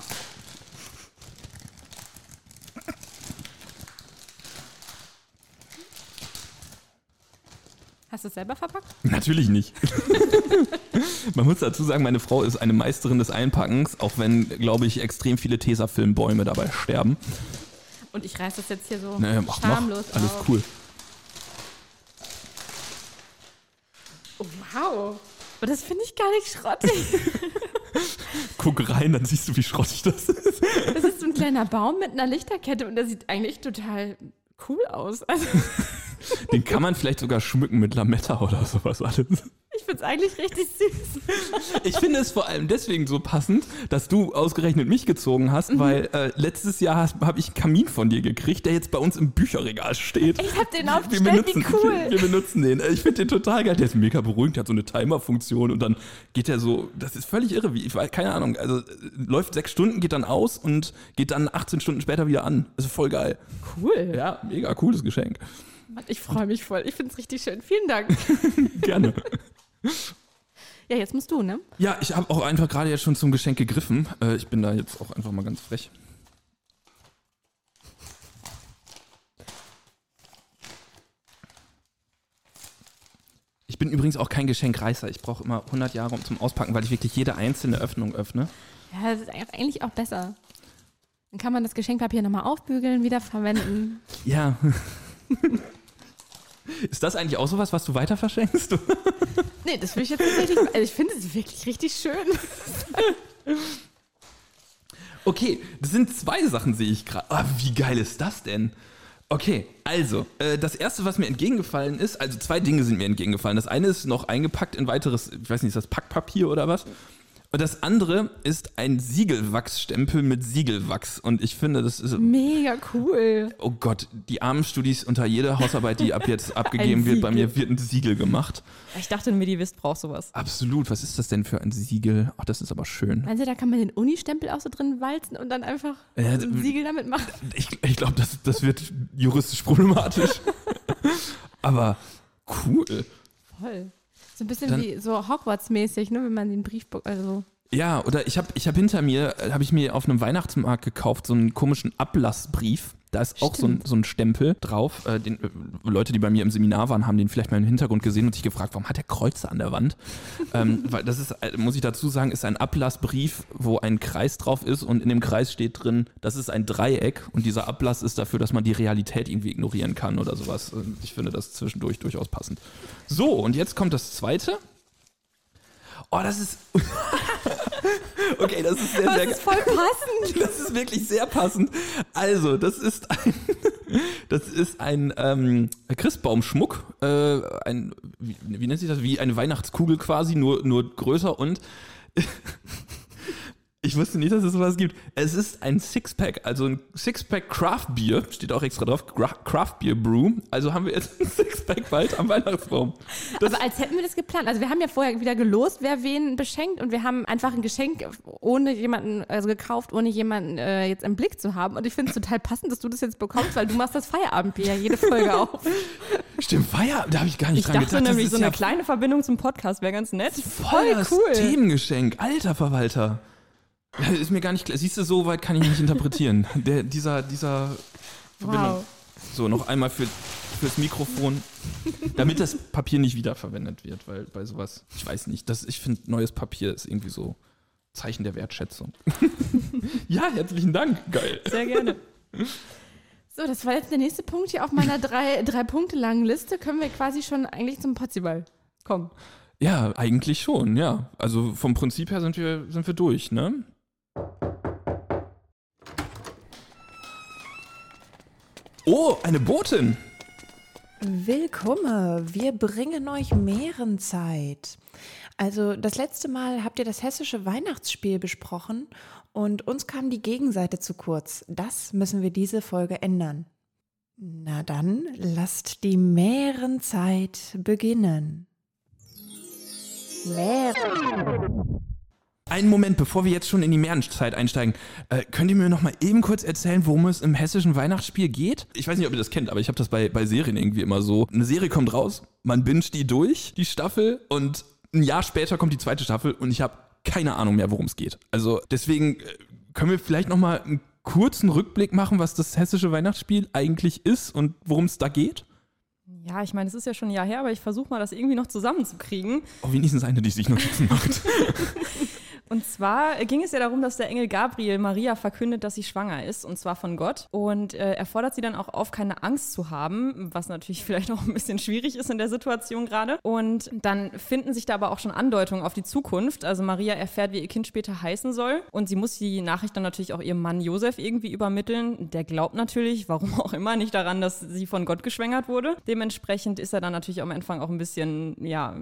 Hast du es selber verpackt? [LAUGHS] Natürlich nicht. [LAUGHS] Man muss dazu sagen, meine Frau ist eine Meisterin des Einpackens, auch wenn, glaube ich, extrem viele Tesafilmbäume dabei sterben. Und ich reiße das jetzt hier so Naja, mach, mach. schamlos Alles auf. cool. Oh, wow. Aber das finde ich gar nicht schrottig. [LAUGHS] Guck rein, dann siehst du, wie schrottig das ist. Das ist so ein kleiner Baum mit einer Lichterkette und der sieht eigentlich total cool aus. Also Den kann man vielleicht sogar schmücken mit Lametta oder sowas alles. ich finde es eigentlich richtig süß. Ich finde es vor allem deswegen so passend, dass du ausgerechnet mich gezogen hast, weil äh, letztes Jahr habe ich einen Kamin von dir gekriegt, der jetzt bei uns im Bücherregal steht. Ich habe den Wir aufgestellt, benutzen, wie cool. wir, wir benutzen den. Ich finde den total geil. Der ist mega beruhigend, der hat so eine Timer-Funktion und dann geht er so, das ist völlig irre, wie, ich weiß, keine Ahnung, also äh, läuft sechs Stunden, geht dann aus und geht dann 18 Stunden später wieder an. Das ist voll geil. Cool. Ja, mega cooles Geschenk. Mann, Ich freue mich voll. Ich finde es richtig schön. Vielen Dank. [LAUGHS] Gerne. Ja, jetzt musst du, ne? Ja, ich habe auch einfach gerade jetzt schon zum Geschenk gegriffen. Äh, ich bin da jetzt auch einfach mal ganz frech. Ich bin übrigens auch kein Geschenkreißer. Ich brauche immer 100 Jahre um zum Auspacken, weil ich wirklich jede einzelne Öffnung öffne. Ja, das ist eigentlich auch besser. Dann kann man das Geschenkpapier nochmal aufbügeln, wiederverwenden. Ja. [LAUGHS] Ist das eigentlich auch sowas, was du weiter verschenkst? [LAUGHS] Nee, das will ich jetzt tatsächlich. Also ich finde es wirklich richtig schön. [LAUGHS] Okay, das sind zwei Sachen, sehe ich gerade. Ah, wie geil ist das denn? Okay, also, äh, das erste, was mir entgegengefallen ist, also zwei Dinge sind mir entgegengefallen. Das eine ist noch eingepackt in weiteres, ich weiß nicht, ist das Packpapier oder was? Und das andere ist ein Siegelwachsstempel mit Siegelwachs. Und ich finde, das ist, Mega cool. oh Gott, die armen Studis unter jeder Hausarbeit, die ab jetzt [LAUGHS] abgegeben wird, bei mir wird ein Siegel gemacht. Ich dachte, ein Medivist braucht sowas. Absolut, was ist das denn für ein Siegel? Ach, das ist aber schön. Meinst du, da kann man den Uni-Stempel auch so drin walzen und dann einfach Ja, ein Siegel damit machen? Ich, ich glaube, das, das wird juristisch problematisch. [LAUGHS] Aber cool. Voll. So ein bisschen Dann- wie so Hogwarts-mäßig, ne, wenn man den Brief, also Ja, oder ich habe ich hab hinter mir, äh, habe ich mir auf einem Weihnachtsmarkt gekauft, so einen komischen Ablassbrief. Da ist auch so ein, so ein Stempel drauf. Äh, den, äh, Leute, die bei mir im Seminar waren, haben den vielleicht mal im Hintergrund gesehen und sich gefragt, warum hat der Kreuze an der Wand? [LAUGHS] ähm, weil das ist, äh, muss ich dazu sagen, ist ein Ablassbrief, wo ein Kreis drauf ist und in dem Kreis steht drin, das ist ein Dreieck und dieser Ablass ist dafür, dass man die Realität irgendwie ignorieren kann oder sowas. Und Ich finde das zwischendurch durchaus passend. So, und jetzt kommt das zweite. Oh, das ist. [LAUGHS] okay, das ist sehr, das sehr ist voll passend. [LAUGHS] das ist wirklich sehr passend. Also, das ist ein, [LAUGHS] das ist ein ähm, Christbaumschmuck. Äh, ein, wie, wie nennt sich das? Wie eine Weihnachtskugel quasi, nur, nur größer und ich wusste nicht, dass es sowas gibt. Es ist ein Sixpack, also ein Sixpack Craft Beer, steht auch extra drauf, Craft Beer Brew. Also haben wir jetzt ein [LAUGHS] Sixpack bald am Weihnachtsbaum. Das, Aber als hätten wir das geplant. Also wir haben ja vorher wieder gelost, wer wen beschenkt und wir haben einfach ein Geschenk ohne jemanden, also gekauft, ohne jemanden äh, jetzt im Blick zu haben. Und ich finde es total passend, dass du das jetzt bekommst, weil du machst das Feierabendbier jede Folge [LAUGHS] auf. stimmt, Feierabend, da habe ich gar nicht Ich dran dachte gedacht. Das nämlich, so eine ja kleine Verbindung zum Podcast wäre ganz nett. Voll das cool. Themengeschenk. Alter Verwalter. Ja, ist mir gar nicht klar. Siehst du, so weit kann ich nicht interpretieren. Der, dieser, dieser Verbindung. Wow. So, noch einmal für, fürs Mikrofon, damit das Papier nicht wiederverwendet wird, weil bei sowas, ich weiß nicht, das, ich finde, neues Papier ist irgendwie so Zeichen der Wertschätzung. [LAUGHS] ja, herzlichen Dank. Geil. Sehr gerne. So, das war jetzt der nächste Punkt hier auf meiner drei, drei Punkte langen Liste. Können wir quasi schon eigentlich zum Potziball kommen. Ja, eigentlich schon, ja. Also vom Prinzip her sind wir, sind wir durch, ne? Oh, eine Botin. Willkommen, wir bringen euch Mährenzeit. Also das letzte Mal habt ihr das hessische Weihnachtsspiel besprochen und uns kam die Gegenseite zu kurz. Das müssen wir diese Folge ändern. Na dann, lasst die Mährenzeit beginnen. Mähren. Einen Moment, bevor wir jetzt schon in die Mährenzeit einsteigen, äh, könnt ihr mir noch mal eben kurz erzählen, worum es im hessischen Weihnachtsspiel geht? Ich weiß nicht, ob ihr das kennt, aber ich habe das bei, bei Serien irgendwie immer so. Eine Serie kommt raus, man binget die durch, die Staffel, und ein Jahr später kommt die zweite Staffel und ich habe keine Ahnung mehr, worum es geht. Also deswegen äh, können wir vielleicht noch mal einen kurzen Rückblick machen, was das hessische Weihnachtsspiel eigentlich ist und worum es da geht? Ja, ich meine, es ist ja schon ein Jahr her, aber ich versuche mal, das irgendwie noch zusammenzukriegen. Oh, wenigstens eine, die sich Notizen macht. [LAUGHS] Und zwar ging es ja darum, dass der Engel Gabriel Maria verkündet, dass sie schwanger ist, und zwar von Gott. Und äh, er fordert sie dann auch auf, keine Angst zu haben, was natürlich [LAUGHS] vielleicht auch ein bisschen schwierig ist in der Situation gerade. Und dann finden sich da aber auch schon Andeutungen auf die Zukunft. Also Maria erfährt, wie ihr Kind später heißen soll. Und sie muss die Nachricht dann natürlich auch ihrem Mann Josef irgendwie übermitteln. Der glaubt natürlich, warum [LAUGHS] auch immer, nicht daran, dass sie von Gott geschwängert wurde. Dementsprechend ist er dann natürlich am Anfang auch ein bisschen, ja,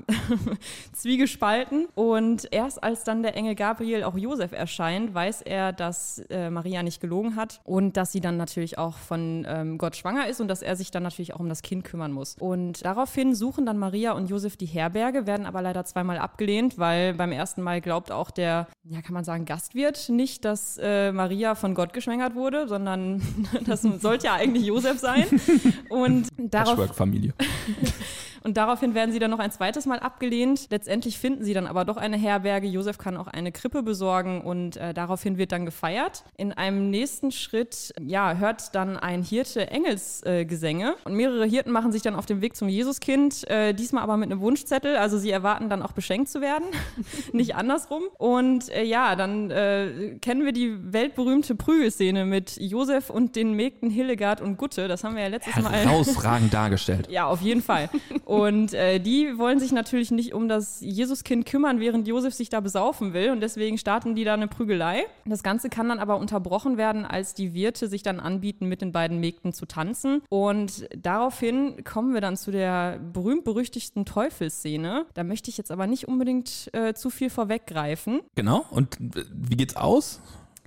[LAUGHS] zwiegespalten. Und erst als dann der Engel Gabriel auch Josef erscheint, weiß er, dass äh, Maria nicht gelogen hat und dass sie dann natürlich auch von ähm, Gott schwanger ist und dass er sich dann natürlich auch um das Kind kümmern muss. Und daraufhin suchen dann Maria und Josef die Herberge, werden aber leider zweimal abgelehnt, weil beim ersten Mal glaubt auch der, ja, kann man sagen, Gastwirt nicht, dass äh, Maria von Gott geschwängert wurde, sondern [LAUGHS] das sollte ja eigentlich Josef sein. [LAUGHS] Und darauf. Familie. [LAUGHS] Und daraufhin werden sie dann noch ein zweites Mal abgelehnt. Letztendlich finden sie dann aber doch eine Herberge. Josef kann auch eine Krippe besorgen und äh, daraufhin wird dann gefeiert. In einem nächsten Schritt, ja, hört dann ein Hirte Engelsgesänge äh, und mehrere Hirten machen sich dann auf den Weg zum Jesuskind, äh, diesmal aber mit einem Wunschzettel. Also sie erwarten dann auch beschenkt zu werden, [LAUGHS] nicht andersrum. Und äh, ja, dann äh, kennen wir die weltberühmte Prügelszene mit Josef und den Mägden Hildegard und Gutte. Das haben wir ja letztes Mal. Herausragend dargestellt. [LAUGHS] Ja, auf jeden Fall. Und äh, die wollen sich natürlich nicht um das Jesuskind kümmern, während Josef sich da besaufen will. Und deswegen starten die da eine Prügelei. Das Ganze kann dann aber unterbrochen werden, als die Wirte sich dann anbieten, mit den beiden Mägden zu tanzen. Und daraufhin kommen wir dann zu der berühmt-berüchtigten Teufelsszene. Da möchte ich jetzt aber nicht unbedingt äh, zu viel vorweggreifen. Genau. Und wie geht's aus?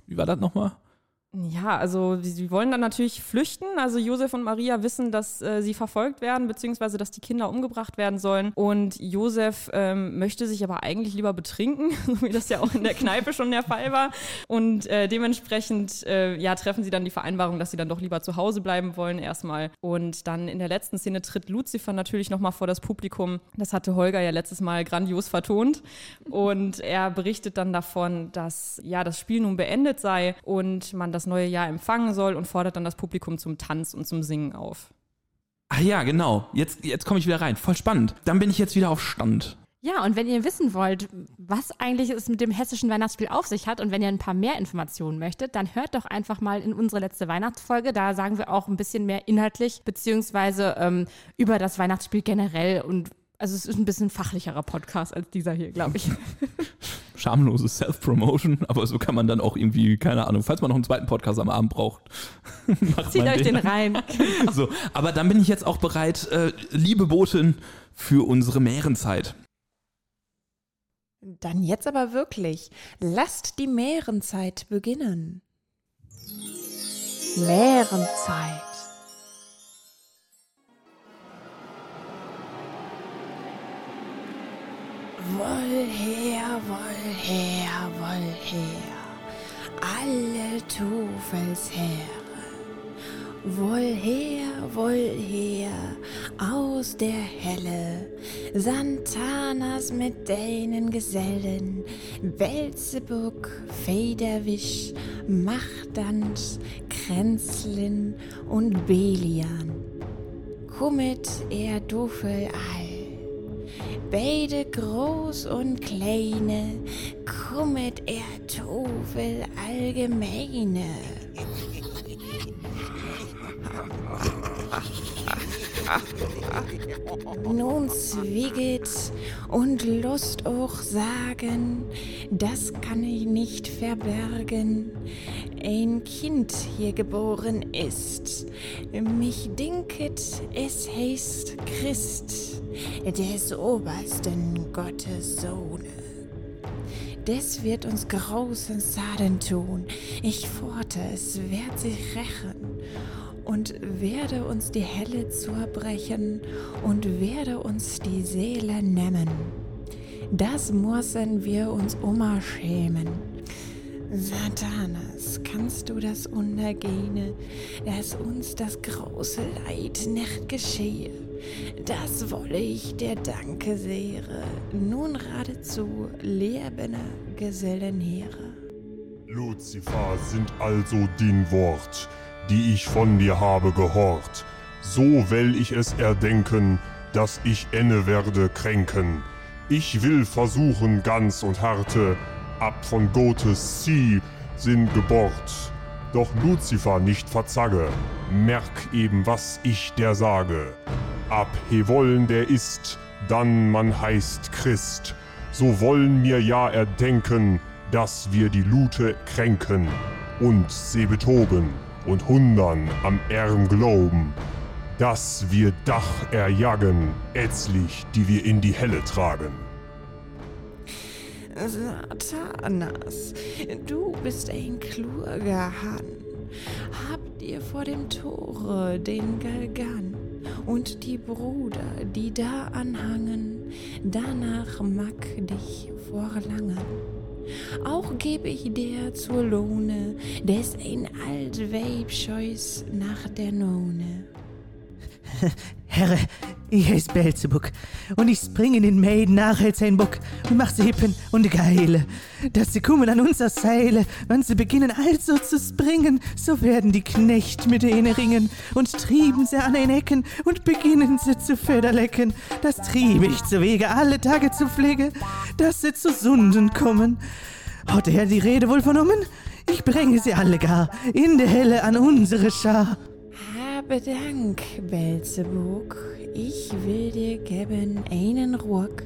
Wie war das nochmal? Ja, also sie wollen dann natürlich flüchten. Also Josef und Maria wissen, dass äh, sie verfolgt werden, beziehungsweise dass die Kinder umgebracht werden sollen. Und Josef ähm, möchte sich aber eigentlich lieber betrinken, [LAUGHS] wie das ja auch in der Kneipe schon der Fall war. Und äh, dementsprechend äh, ja, treffen sie dann die Vereinbarung, dass sie dann doch lieber zu Hause bleiben wollen erstmal. Und dann in der letzten Szene tritt Lucifer natürlich nochmal vor das Publikum. Das hatte Holger ja letztes Mal grandios vertont. Und er berichtet dann davon, dass ja das Spiel nun beendet sei und man das neue Jahr empfangen soll und fordert dann das Publikum zum Tanz und zum Singen auf. Ach ja, genau. Jetzt, jetzt komme ich wieder rein. Voll spannend. Dann bin ich jetzt wieder auf Stand. Ja, und wenn ihr wissen wollt, was eigentlich es mit dem hessischen Weihnachtsspiel auf sich hat und wenn ihr ein paar mehr Informationen möchtet, dann hört doch einfach mal in unsere letzte Weihnachtsfolge. Da sagen wir auch ein bisschen mehr inhaltlich, beziehungsweise ähm, über das Weihnachtsspiel generell und also es ist ein bisschen fachlicherer Podcast als dieser hier, glaube ich. [LAUGHS] Schamlose Self-Promotion, aber so kann man dann auch irgendwie, keine Ahnung, falls man noch einen zweiten Podcast am Abend braucht, [LAUGHS] zieht euch den, den rein. Genau. [LAUGHS] So, aber dann bin ich jetzt auch bereit, äh, liebe Botin, für unsere Mährenzeit. Dann jetzt aber wirklich, lasst die Mährenzeit beginnen. Mährenzeit. Woll her, woll her, woll her, alle Teufelsheere. Woll her, woll her, aus der Helle, Santanas mit deinen Gesellen, Belzebub, Federwisch, Machtans, Kränzlin und Belian. Kummet er Dufel all beide groß und kleine, kummet er Tofel allgemeine. Nun zwieget und Lust auch sagen, das kann ich nicht verbergen. Ein Kind hier geboren ist, mich dinket, es heißt Christ, des obersten Gottes Sohne. Des wird uns großen Schaden tun. Ich forte, es wird sich rächen und werde uns die Helle zurbrechen und werde uns die Seele nehmen. Das müssen wir uns immer schämen. Satanas, kannst du das Untergehene, dass uns das große Leid nicht geschehe? Das wolle ich dir danke sehre, nun geradezu lebende Gesellenheere. Luzifer sind also din Wort, die ich von dir habe gehort. So will ich es erdenken, dass ich enne werde kränken. Ich will versuchen ganz und harte, ab von Gottes Zieh sind gebort. Doch Luzifer nicht verzage, merk eben, was ich der sage. Ab wollen der ist, dann man heißt Christ. So wollen mir ja erdenken, dass wir die Lute kränken und sie betoben und hundern am Erm glauben, dass wir Dach erjagen, ätzlich, die wir in die Helle tragen. Satanas, du bist ein kluger Hahn. Habt ihr vor dem Tore den Galgan und die Bruder, die da anhangen, danach mag dich vorlangen. Auch gebe ich dir zur Lohne, des ein alt Weib scheus nach der None. [LAUGHS] Herre, ich heiß Belzebub und ich spring in den Maiden nach als ein Bock und mach sie hippen und geile, dass sie kommen an unser Seile, wann sie beginnen also zu springen, so werden die Knecht mit denen ringen und trieben sie an den Ecken und beginnen sie zu Federlecken, das trieb ich zu Wege alle Tage zu Pflege, dass sie zu Sunden kommen. Hat er die Rede wohl vernommen? Ich bringe sie alle gar in der Helle an unsere Schar. Habe Dank, Belzebub. Ich will dir geben einen Ruck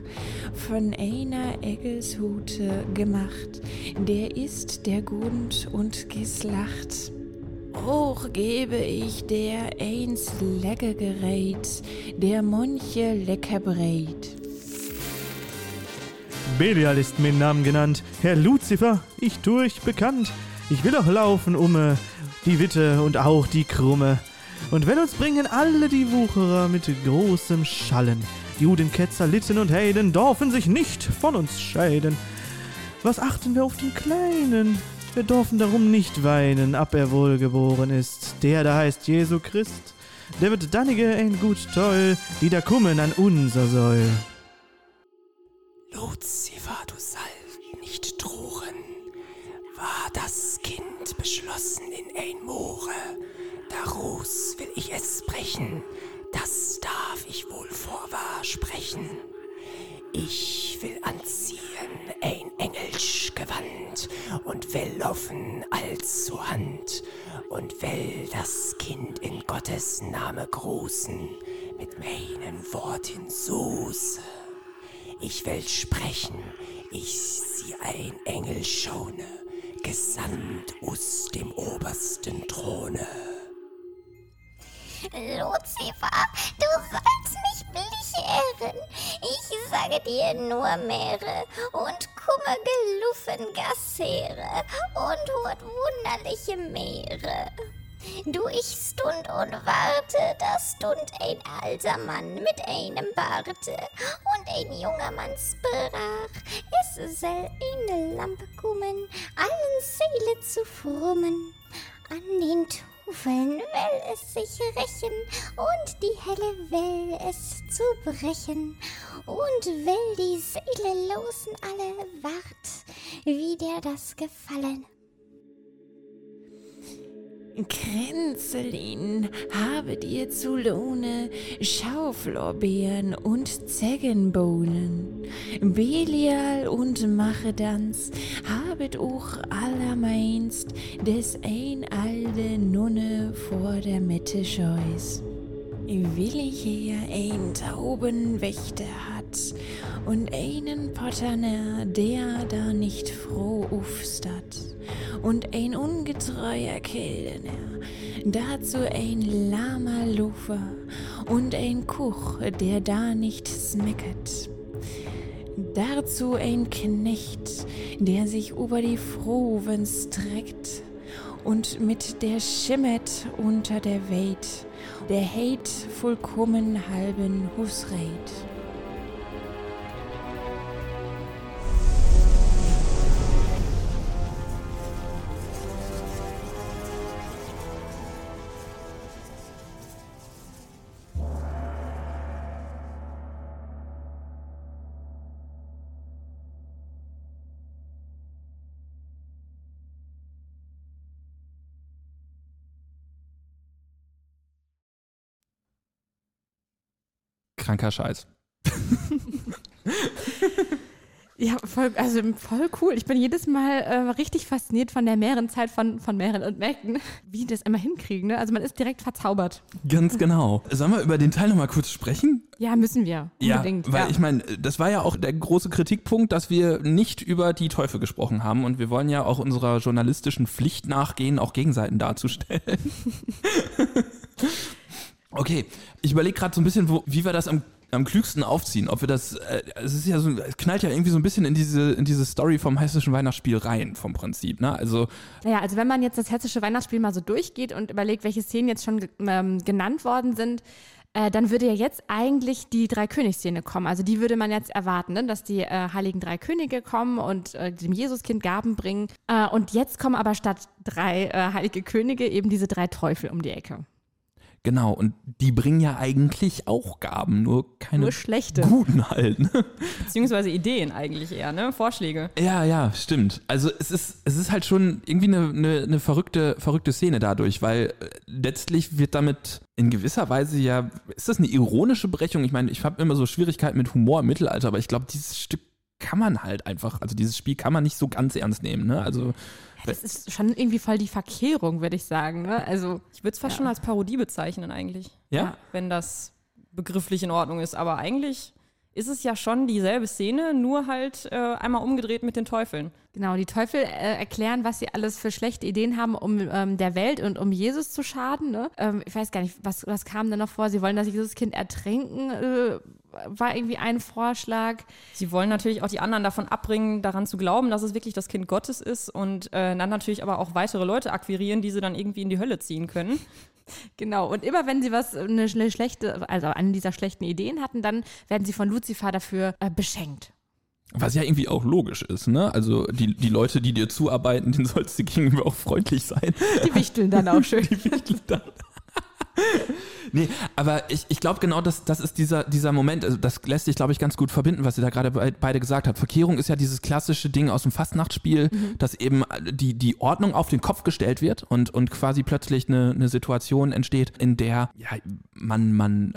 von einer Eggelshute gemacht. Der ist der Gund und geslacht. Auch gebe ich der eins lecker Gerät, der Monche lecker breit. Belial ist mein Name genannt, Herr Luzifer, ich tue euch bekannt. Ich will auch laufen umme, die Witte und auch die Krumme. Und wenn uns bringen alle die Wucherer mit großem Schallen. Juden, Ketzer, Litten und Heiden dürfen sich nicht von uns scheiden. Was achten wir auf den Kleinen? Wir dürfen darum nicht weinen, ab er wohl geboren ist. Der da heißt Jesu Christ. Der wird dannige ein gut toll, die da kommen an unser Soll. Luzifer, du sollst nicht drohen. War das Kind beschlossen in ein Moore, daraus will ich es brechen, das darf ich wohl vorwahr sprechen. Ich will anziehen ein Engelsch Gewand und will laufen als zur Hand und will das Kind in Gottes Name großen mit meinen Worten Soße. Ich will sprechen, ich sie ein Engel schaune, gesandt aus dem obersten Throne. Luzifer, du sollst mich billig ehren. Ich sage dir nur Meere und Kummer geluffen Gassere und hurt wunderliche Meere. Du, ich stund und warte, da stund ein alter Mann mit einem Barte und ein junger Mann sprach, es soll eine Lampe kommen, allen Seele zu frommen. An den Tufeln will es sich rächen und die helle will es zu brechen und will die Seele losen alle wart, wie dir das gefallen. Kränzelin, habe dir zu Lohne Schauflorbeeren und Zeggenbohnen. Belial und Machedanz habet auch allermeinst des ein alte Nunne vor der Mitte scheus. Will ich hier ein Taubenwächter hat und einen Potterner, der da nicht froh ufstat und ein ungetreuer Kellner, dazu ein lahmer Lufer und ein Kuch, der da nicht smeckert. Dazu ein Knecht, der sich über die Froven streckt und mit der schimmert unter der Welt, der heit vollkommen halben Husreit. Kranker Scheiß. [LAUGHS] Ja, voll, also voll cool. Ich bin jedes Mal äh, richtig fasziniert von der Meerenzeit von, von Meeren und Mägden, wie die das immer hinkriegen. Ne? Also man ist direkt verzaubert. Ganz genau. Sollen wir über den Teil nochmal kurz sprechen? Ja, müssen wir. Unbedingt. Ja, weil ich meine, das war ja auch der große Kritikpunkt, dass wir nicht über die Teufel gesprochen haben und wir wollen ja auch unserer journalistischen Pflicht nachgehen, auch Gegenseiten darzustellen. [LAUGHS] okay, ich überlege gerade so ein bisschen, wo, wie wir das am am klügsten aufziehen, ob wir das, äh, es ist ja so, es knallt ja irgendwie so ein bisschen in diese, in diese Story vom hessischen Weihnachtsspiel rein, vom Prinzip, ne? Also. Naja, also wenn man jetzt das hessische Weihnachtsspiel mal so durchgeht und überlegt, welche Szenen jetzt schon ähm, genannt worden sind, äh, dann würde ja jetzt eigentlich die Drei-König-Szene kommen. Also die würde man jetzt erwarten, ne? dass die äh, heiligen drei Könige kommen und äh, dem Jesuskind Gaben bringen. Äh, und jetzt kommen aber statt drei äh, heilige Könige eben diese drei Teufel um die Ecke. Genau, und die bringen ja eigentlich auch Gaben, nur keine Nur schlechte. guten halt. Ne? Beziehungsweise Ideen eigentlich eher, ne? Vorschläge. Ja, ja, stimmt. Also es ist, es ist halt schon irgendwie eine, eine, eine verrückte, verrückte Szene dadurch, weil äh, letztlich wird damit in gewisser Weise ja, ist das eine ironische Brechung? Ich meine, ich habe immer so Schwierigkeiten mit Humor im Mittelalter, aber ich glaube, dieses Stück kann man halt einfach, also dieses Spiel kann man nicht so ganz ernst nehmen. Ne? Also Das ist schon irgendwie voll die Verkehrung, würde ich sagen. Ne? Also Ich würde es fast Ja. schon als Parodie bezeichnen eigentlich. Ja? Wenn das begrifflich in Ordnung ist. Aber eigentlich ist es ja schon dieselbe Szene, nur halt äh, einmal umgedreht mit den Teufeln. Genau, die Teufel äh, erklären, was sie alles für schlechte Ideen haben, um ähm, der Welt und um Jesus zu schaden. Ne? Ähm, ich weiß gar nicht, was, was kam da noch vor? Sie wollen das Jesuskind ertränken, äh, war irgendwie ein Vorschlag. Sie wollen natürlich auch die anderen davon abbringen, daran zu glauben, dass es wirklich das Kind Gottes ist und äh, dann natürlich aber auch weitere Leute akquirieren, die sie dann irgendwie in die Hölle ziehen können. [LAUGHS] Genau, und immer wenn sie was, eine, eine schlechte, also eine dieser schlechten Ideen hatten, dann werden sie von Luzifer dafür äh, beschenkt. Was ja irgendwie auch logisch ist, ne? Also die, die Leute, die dir zuarbeiten, [LAUGHS] denen sollst du gegenüber auch freundlich sein. Die wichteln dann auch [LAUGHS] schön. Die wichteln dann. [LAUGHS] Nee, aber ich, ich glaube genau, das, das ist dieser, dieser Moment, also das lässt sich, glaube ich, ganz gut verbinden, was ihr da gerade be- beide gesagt habt. Verkehrung ist ja dieses klassische Ding aus dem Fastnachtsspiel, dass eben die, die Ordnung auf den Kopf gestellt wird und, und quasi plötzlich eine, eine Situation entsteht, in der ja, man, man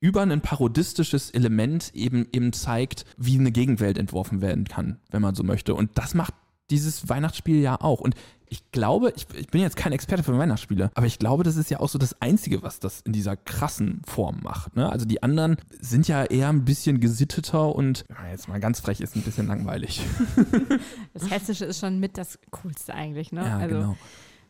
über ein parodistisches Element eben, eben zeigt, wie eine Gegenwelt entworfen werden kann, wenn man so möchte. Und das macht dieses Weihnachtsspiel ja auch. Und ich glaube, ich, ich bin jetzt kein Experte für Weihnachtsspiele, aber ich glaube, das ist ja auch so das Einzige, was das in dieser krassen Form macht. Ne? Also die anderen sind ja eher ein bisschen gesitteter und ja, jetzt mal ganz frech ist ein bisschen langweilig. Das Hessische ist schon mit das Coolste eigentlich, ne? Ja, also, genau.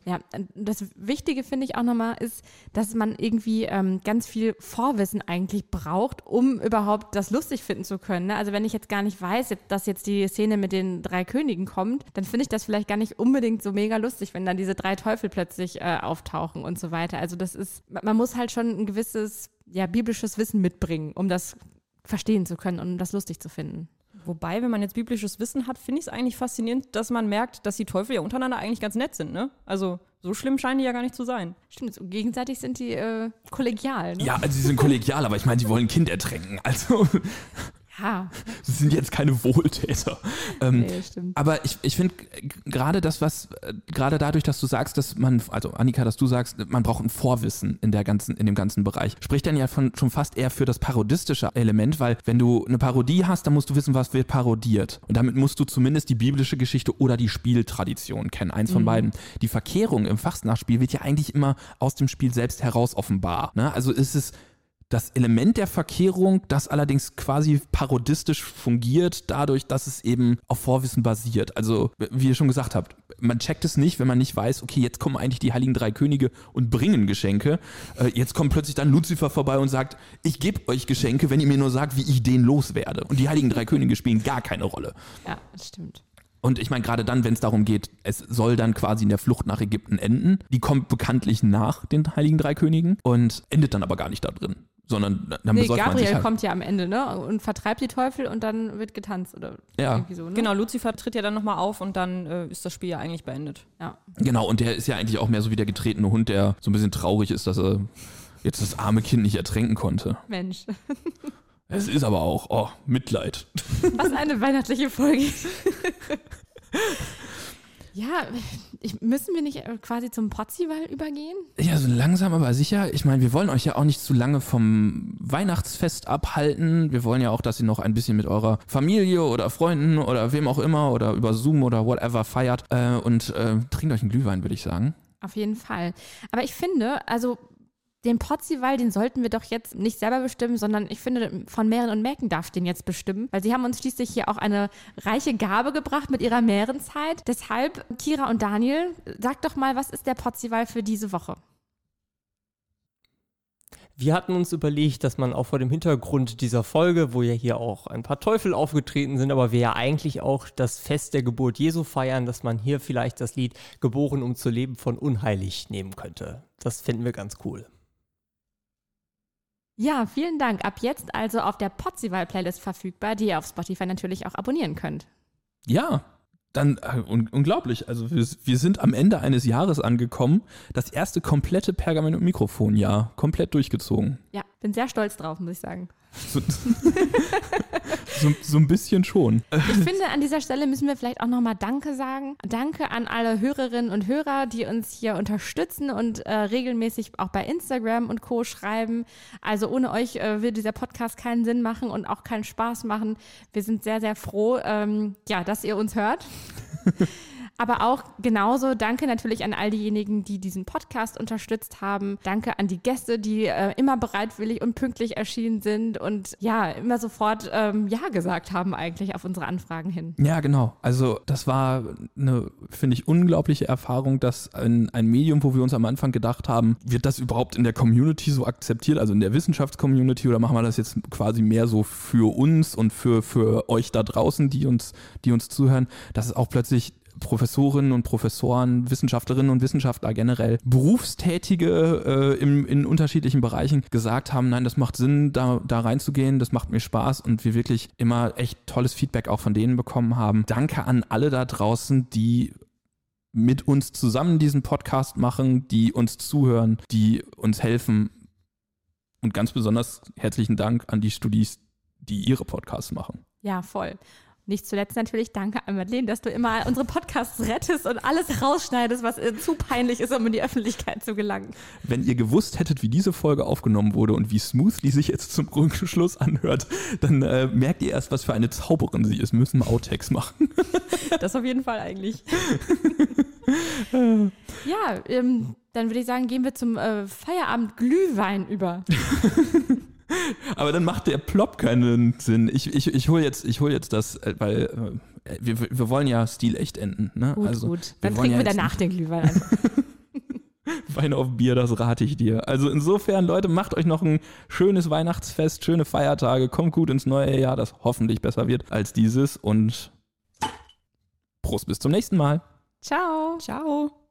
Ja, das Wichtige finde ich auch nochmal ist, dass man irgendwie ähm, ganz viel Vorwissen eigentlich braucht, um überhaupt das lustig finden zu können. Ne? Also wenn ich jetzt gar nicht weiß, dass jetzt die Szene mit den drei Königen kommt, dann finde ich das vielleicht gar nicht unbedingt so mega lustig, wenn dann diese drei Teufel plötzlich äh, auftauchen und so weiter. Also das ist, man man muss halt schon ein gewisses ja, biblisches Wissen mitbringen, um das verstehen zu können und um das lustig zu finden. Wobei, wenn man jetzt biblisches Wissen hat, finde ich es eigentlich faszinierend, dass man merkt, dass die Teufel ja untereinander eigentlich ganz nett sind, ne? Also so schlimm scheinen die ja gar nicht zu sein. Stimmt, so gegenseitig sind die äh, kollegial. Ne? Ja, also sie sind kollegial, aber ich meine, sie wollen ein Kind ertränken. Also ja. [LAUGHS] sie sind jetzt keine Wohltäter. Ähm, Nee, stimmt. Aber ich, ich finde gerade das, was, äh, gerade dadurch, dass du sagst, dass man, also Annika, dass du sagst, man braucht ein Vorwissen in der ganzen, in dem ganzen Bereich, spricht dann ja von, schon fast eher für das parodistische Element, weil wenn du eine Parodie hast, dann musst du wissen, was wird parodiert. Und damit musst du zumindest die biblische Geschichte oder die Spieltradition kennen. Eins von beiden. Die Verkehrung im Fastnachspiel wird ja eigentlich immer aus dem Spiel selbst heraus offenbar. Ne? Also ist es das Element der Verkehrung, das allerdings quasi parodistisch fungiert, dadurch, dass es eben auf Vorwissen basiert. Also, wie ihr schon gesagt habt, man checkt es nicht, wenn man nicht weiß, okay, jetzt kommen eigentlich die Heiligen Drei Könige und bringen Geschenke. Äh, jetzt kommt plötzlich dann Luzifer vorbei und sagt, ich gebe euch Geschenke, wenn ihr mir nur sagt, wie ich den loswerde. Und die Heiligen Drei Könige spielen gar keine Rolle. Ja, das stimmt. Und ich meine, gerade dann, wenn es darum geht, es soll dann quasi in der Flucht nach Ägypten enden. Die kommt bekanntlich nach den Heiligen Drei Königen und endet dann aber gar nicht da drin. Sondern dann Nee, besäuft man sich Gabriel halt. kommt ja am Ende, ne? Und vertreibt die Teufel und dann wird getanzt oder Ja. irgendwie so, ne? Genau, Lucifer tritt ja dann nochmal auf und dann äh, ist das Spiel ja eigentlich beendet. Ja. Genau, und der ist ja eigentlich auch mehr so wie der getretene Hund, der so ein bisschen traurig ist, dass er jetzt das arme Kind nicht ertränken konnte. Mensch, [LAUGHS] Es ist aber auch, oh, Mitleid. was eine weihnachtliche Folge. [LAUGHS] Ja, ich, müssen wir nicht äh, quasi zum Potzival übergehen? Ja, so langsam aber sicher. Ich meine, wir wollen euch ja auch nicht zu lange vom Weihnachtsfest abhalten. Wir wollen ja auch, dass ihr noch ein bisschen mit eurer Familie oder Freunden oder wem auch immer oder über Zoom oder whatever feiert äh, und äh, trinkt euch einen Glühwein, würde ich sagen. Auf jeden Fall. Aber ich finde, also den Potzival, den sollten wir doch jetzt nicht selber bestimmen, sondern ich finde, von Mähren und Mäken darf den jetzt bestimmen, weil sie haben uns schließlich hier auch eine reiche Gabe gebracht mit ihrer Mährenzeit. Deshalb, Kira und Daniel, sagt doch mal, was ist der Potzival für diese Woche? Wir hatten uns überlegt, dass man auch vor dem Hintergrund dieser Folge, wo ja hier auch ein paar Teufel aufgetreten sind, aber wir ja eigentlich auch das Fest der Geburt Jesu feiern, dass man hier vielleicht das Lied Geboren um zu leben von Unheilig nehmen könnte. Das finden wir ganz cool. Ja, vielen Dank. Ab jetzt also auf der Potzival-Playlist verfügbar, die ihr auf Spotify natürlich auch abonnieren könnt. Ja, dann äh, un unglaublich. Also wir, wir, sind am Ende eines Jahres angekommen. Das erste komplette Pergament- und Mikrofonjahr komplett durchgezogen. Ja, bin sehr stolz drauf, muss ich sagen. So, so, so, ein bisschen schon. Ich finde, an dieser Stelle müssen wir vielleicht auch nochmal Danke sagen. Danke an alle Hörerinnen und Hörer, die uns hier unterstützen und äh, regelmäßig auch bei Instagram und Co. schreiben. Also ohne euch äh, würde dieser Podcast keinen Sinn machen und auch keinen Spaß machen. Wir sind sehr, sehr froh, ähm, ja, dass ihr uns hört. Aber auch genauso danke natürlich an all diejenigen, die diesen Podcast unterstützt haben. Danke an die Gäste, die äh, immer bereitwillig und pünktlich erschienen sind und ja, immer sofort ähm, Ja gesagt haben eigentlich auf unsere Anfragen hin. Ja, genau. Also das war eine, finde ich, unglaubliche Erfahrung, dass ein, ein Medium, wo wir uns am Anfang gedacht haben, wird das überhaupt in der Community so akzeptiert, also in der Wissenschaftscommunity oder machen wir das jetzt quasi mehr so für uns und für, für euch da draußen, die uns, die uns zuhören, dass es auch plötzlich Professorinnen und Professoren, Wissenschaftlerinnen und Wissenschaftler generell, Berufstätige äh, im, in unterschiedlichen Bereichen gesagt haben, nein, das macht Sinn, da, da reinzugehen, das macht mir Spaß und wir wirklich immer echt tolles Feedback auch von denen bekommen haben. Danke an alle da draußen, die mit uns zusammen diesen Podcast machen, die uns zuhören, die uns helfen. Und ganz besonders herzlichen Dank an die Studis, die ihre Podcasts machen. Ja, voll. Nicht zuletzt natürlich danke an Madeleine, dass du immer unsere Podcasts rettest und alles rausschneidest, was zu peinlich ist, um in die Öffentlichkeit zu gelangen. Wenn ihr gewusst hättet, wie diese Folge aufgenommen wurde und wie smooth die sich jetzt zum Schluss anhört, dann äh, merkt ihr erst, was für eine Zauberin sie ist. Wir müssen Outtakes machen. [LAUGHS] das auf jeden Fall eigentlich. [LAUGHS] ja, ähm, dann würde ich sagen, gehen wir zum äh, Feierabend Glühwein über. [LAUGHS] Aber dann macht der Plop keinen Sinn. Ich, ich, ich hole jetzt, hol jetzt das, äh, weil äh, wir, wir wollen ja stilecht enden. Ne? Gut, also, gut. Dann trinken ja wir danach den Glühwein. [LAUGHS] Wein auf Bier, das rate ich dir. Also insofern, Leute, macht euch noch ein schönes Weihnachtsfest, schöne Feiertage, kommt gut ins neue Jahr, das hoffentlich besser wird als dieses und Prost bis zum nächsten Mal. Ciao. Ciao.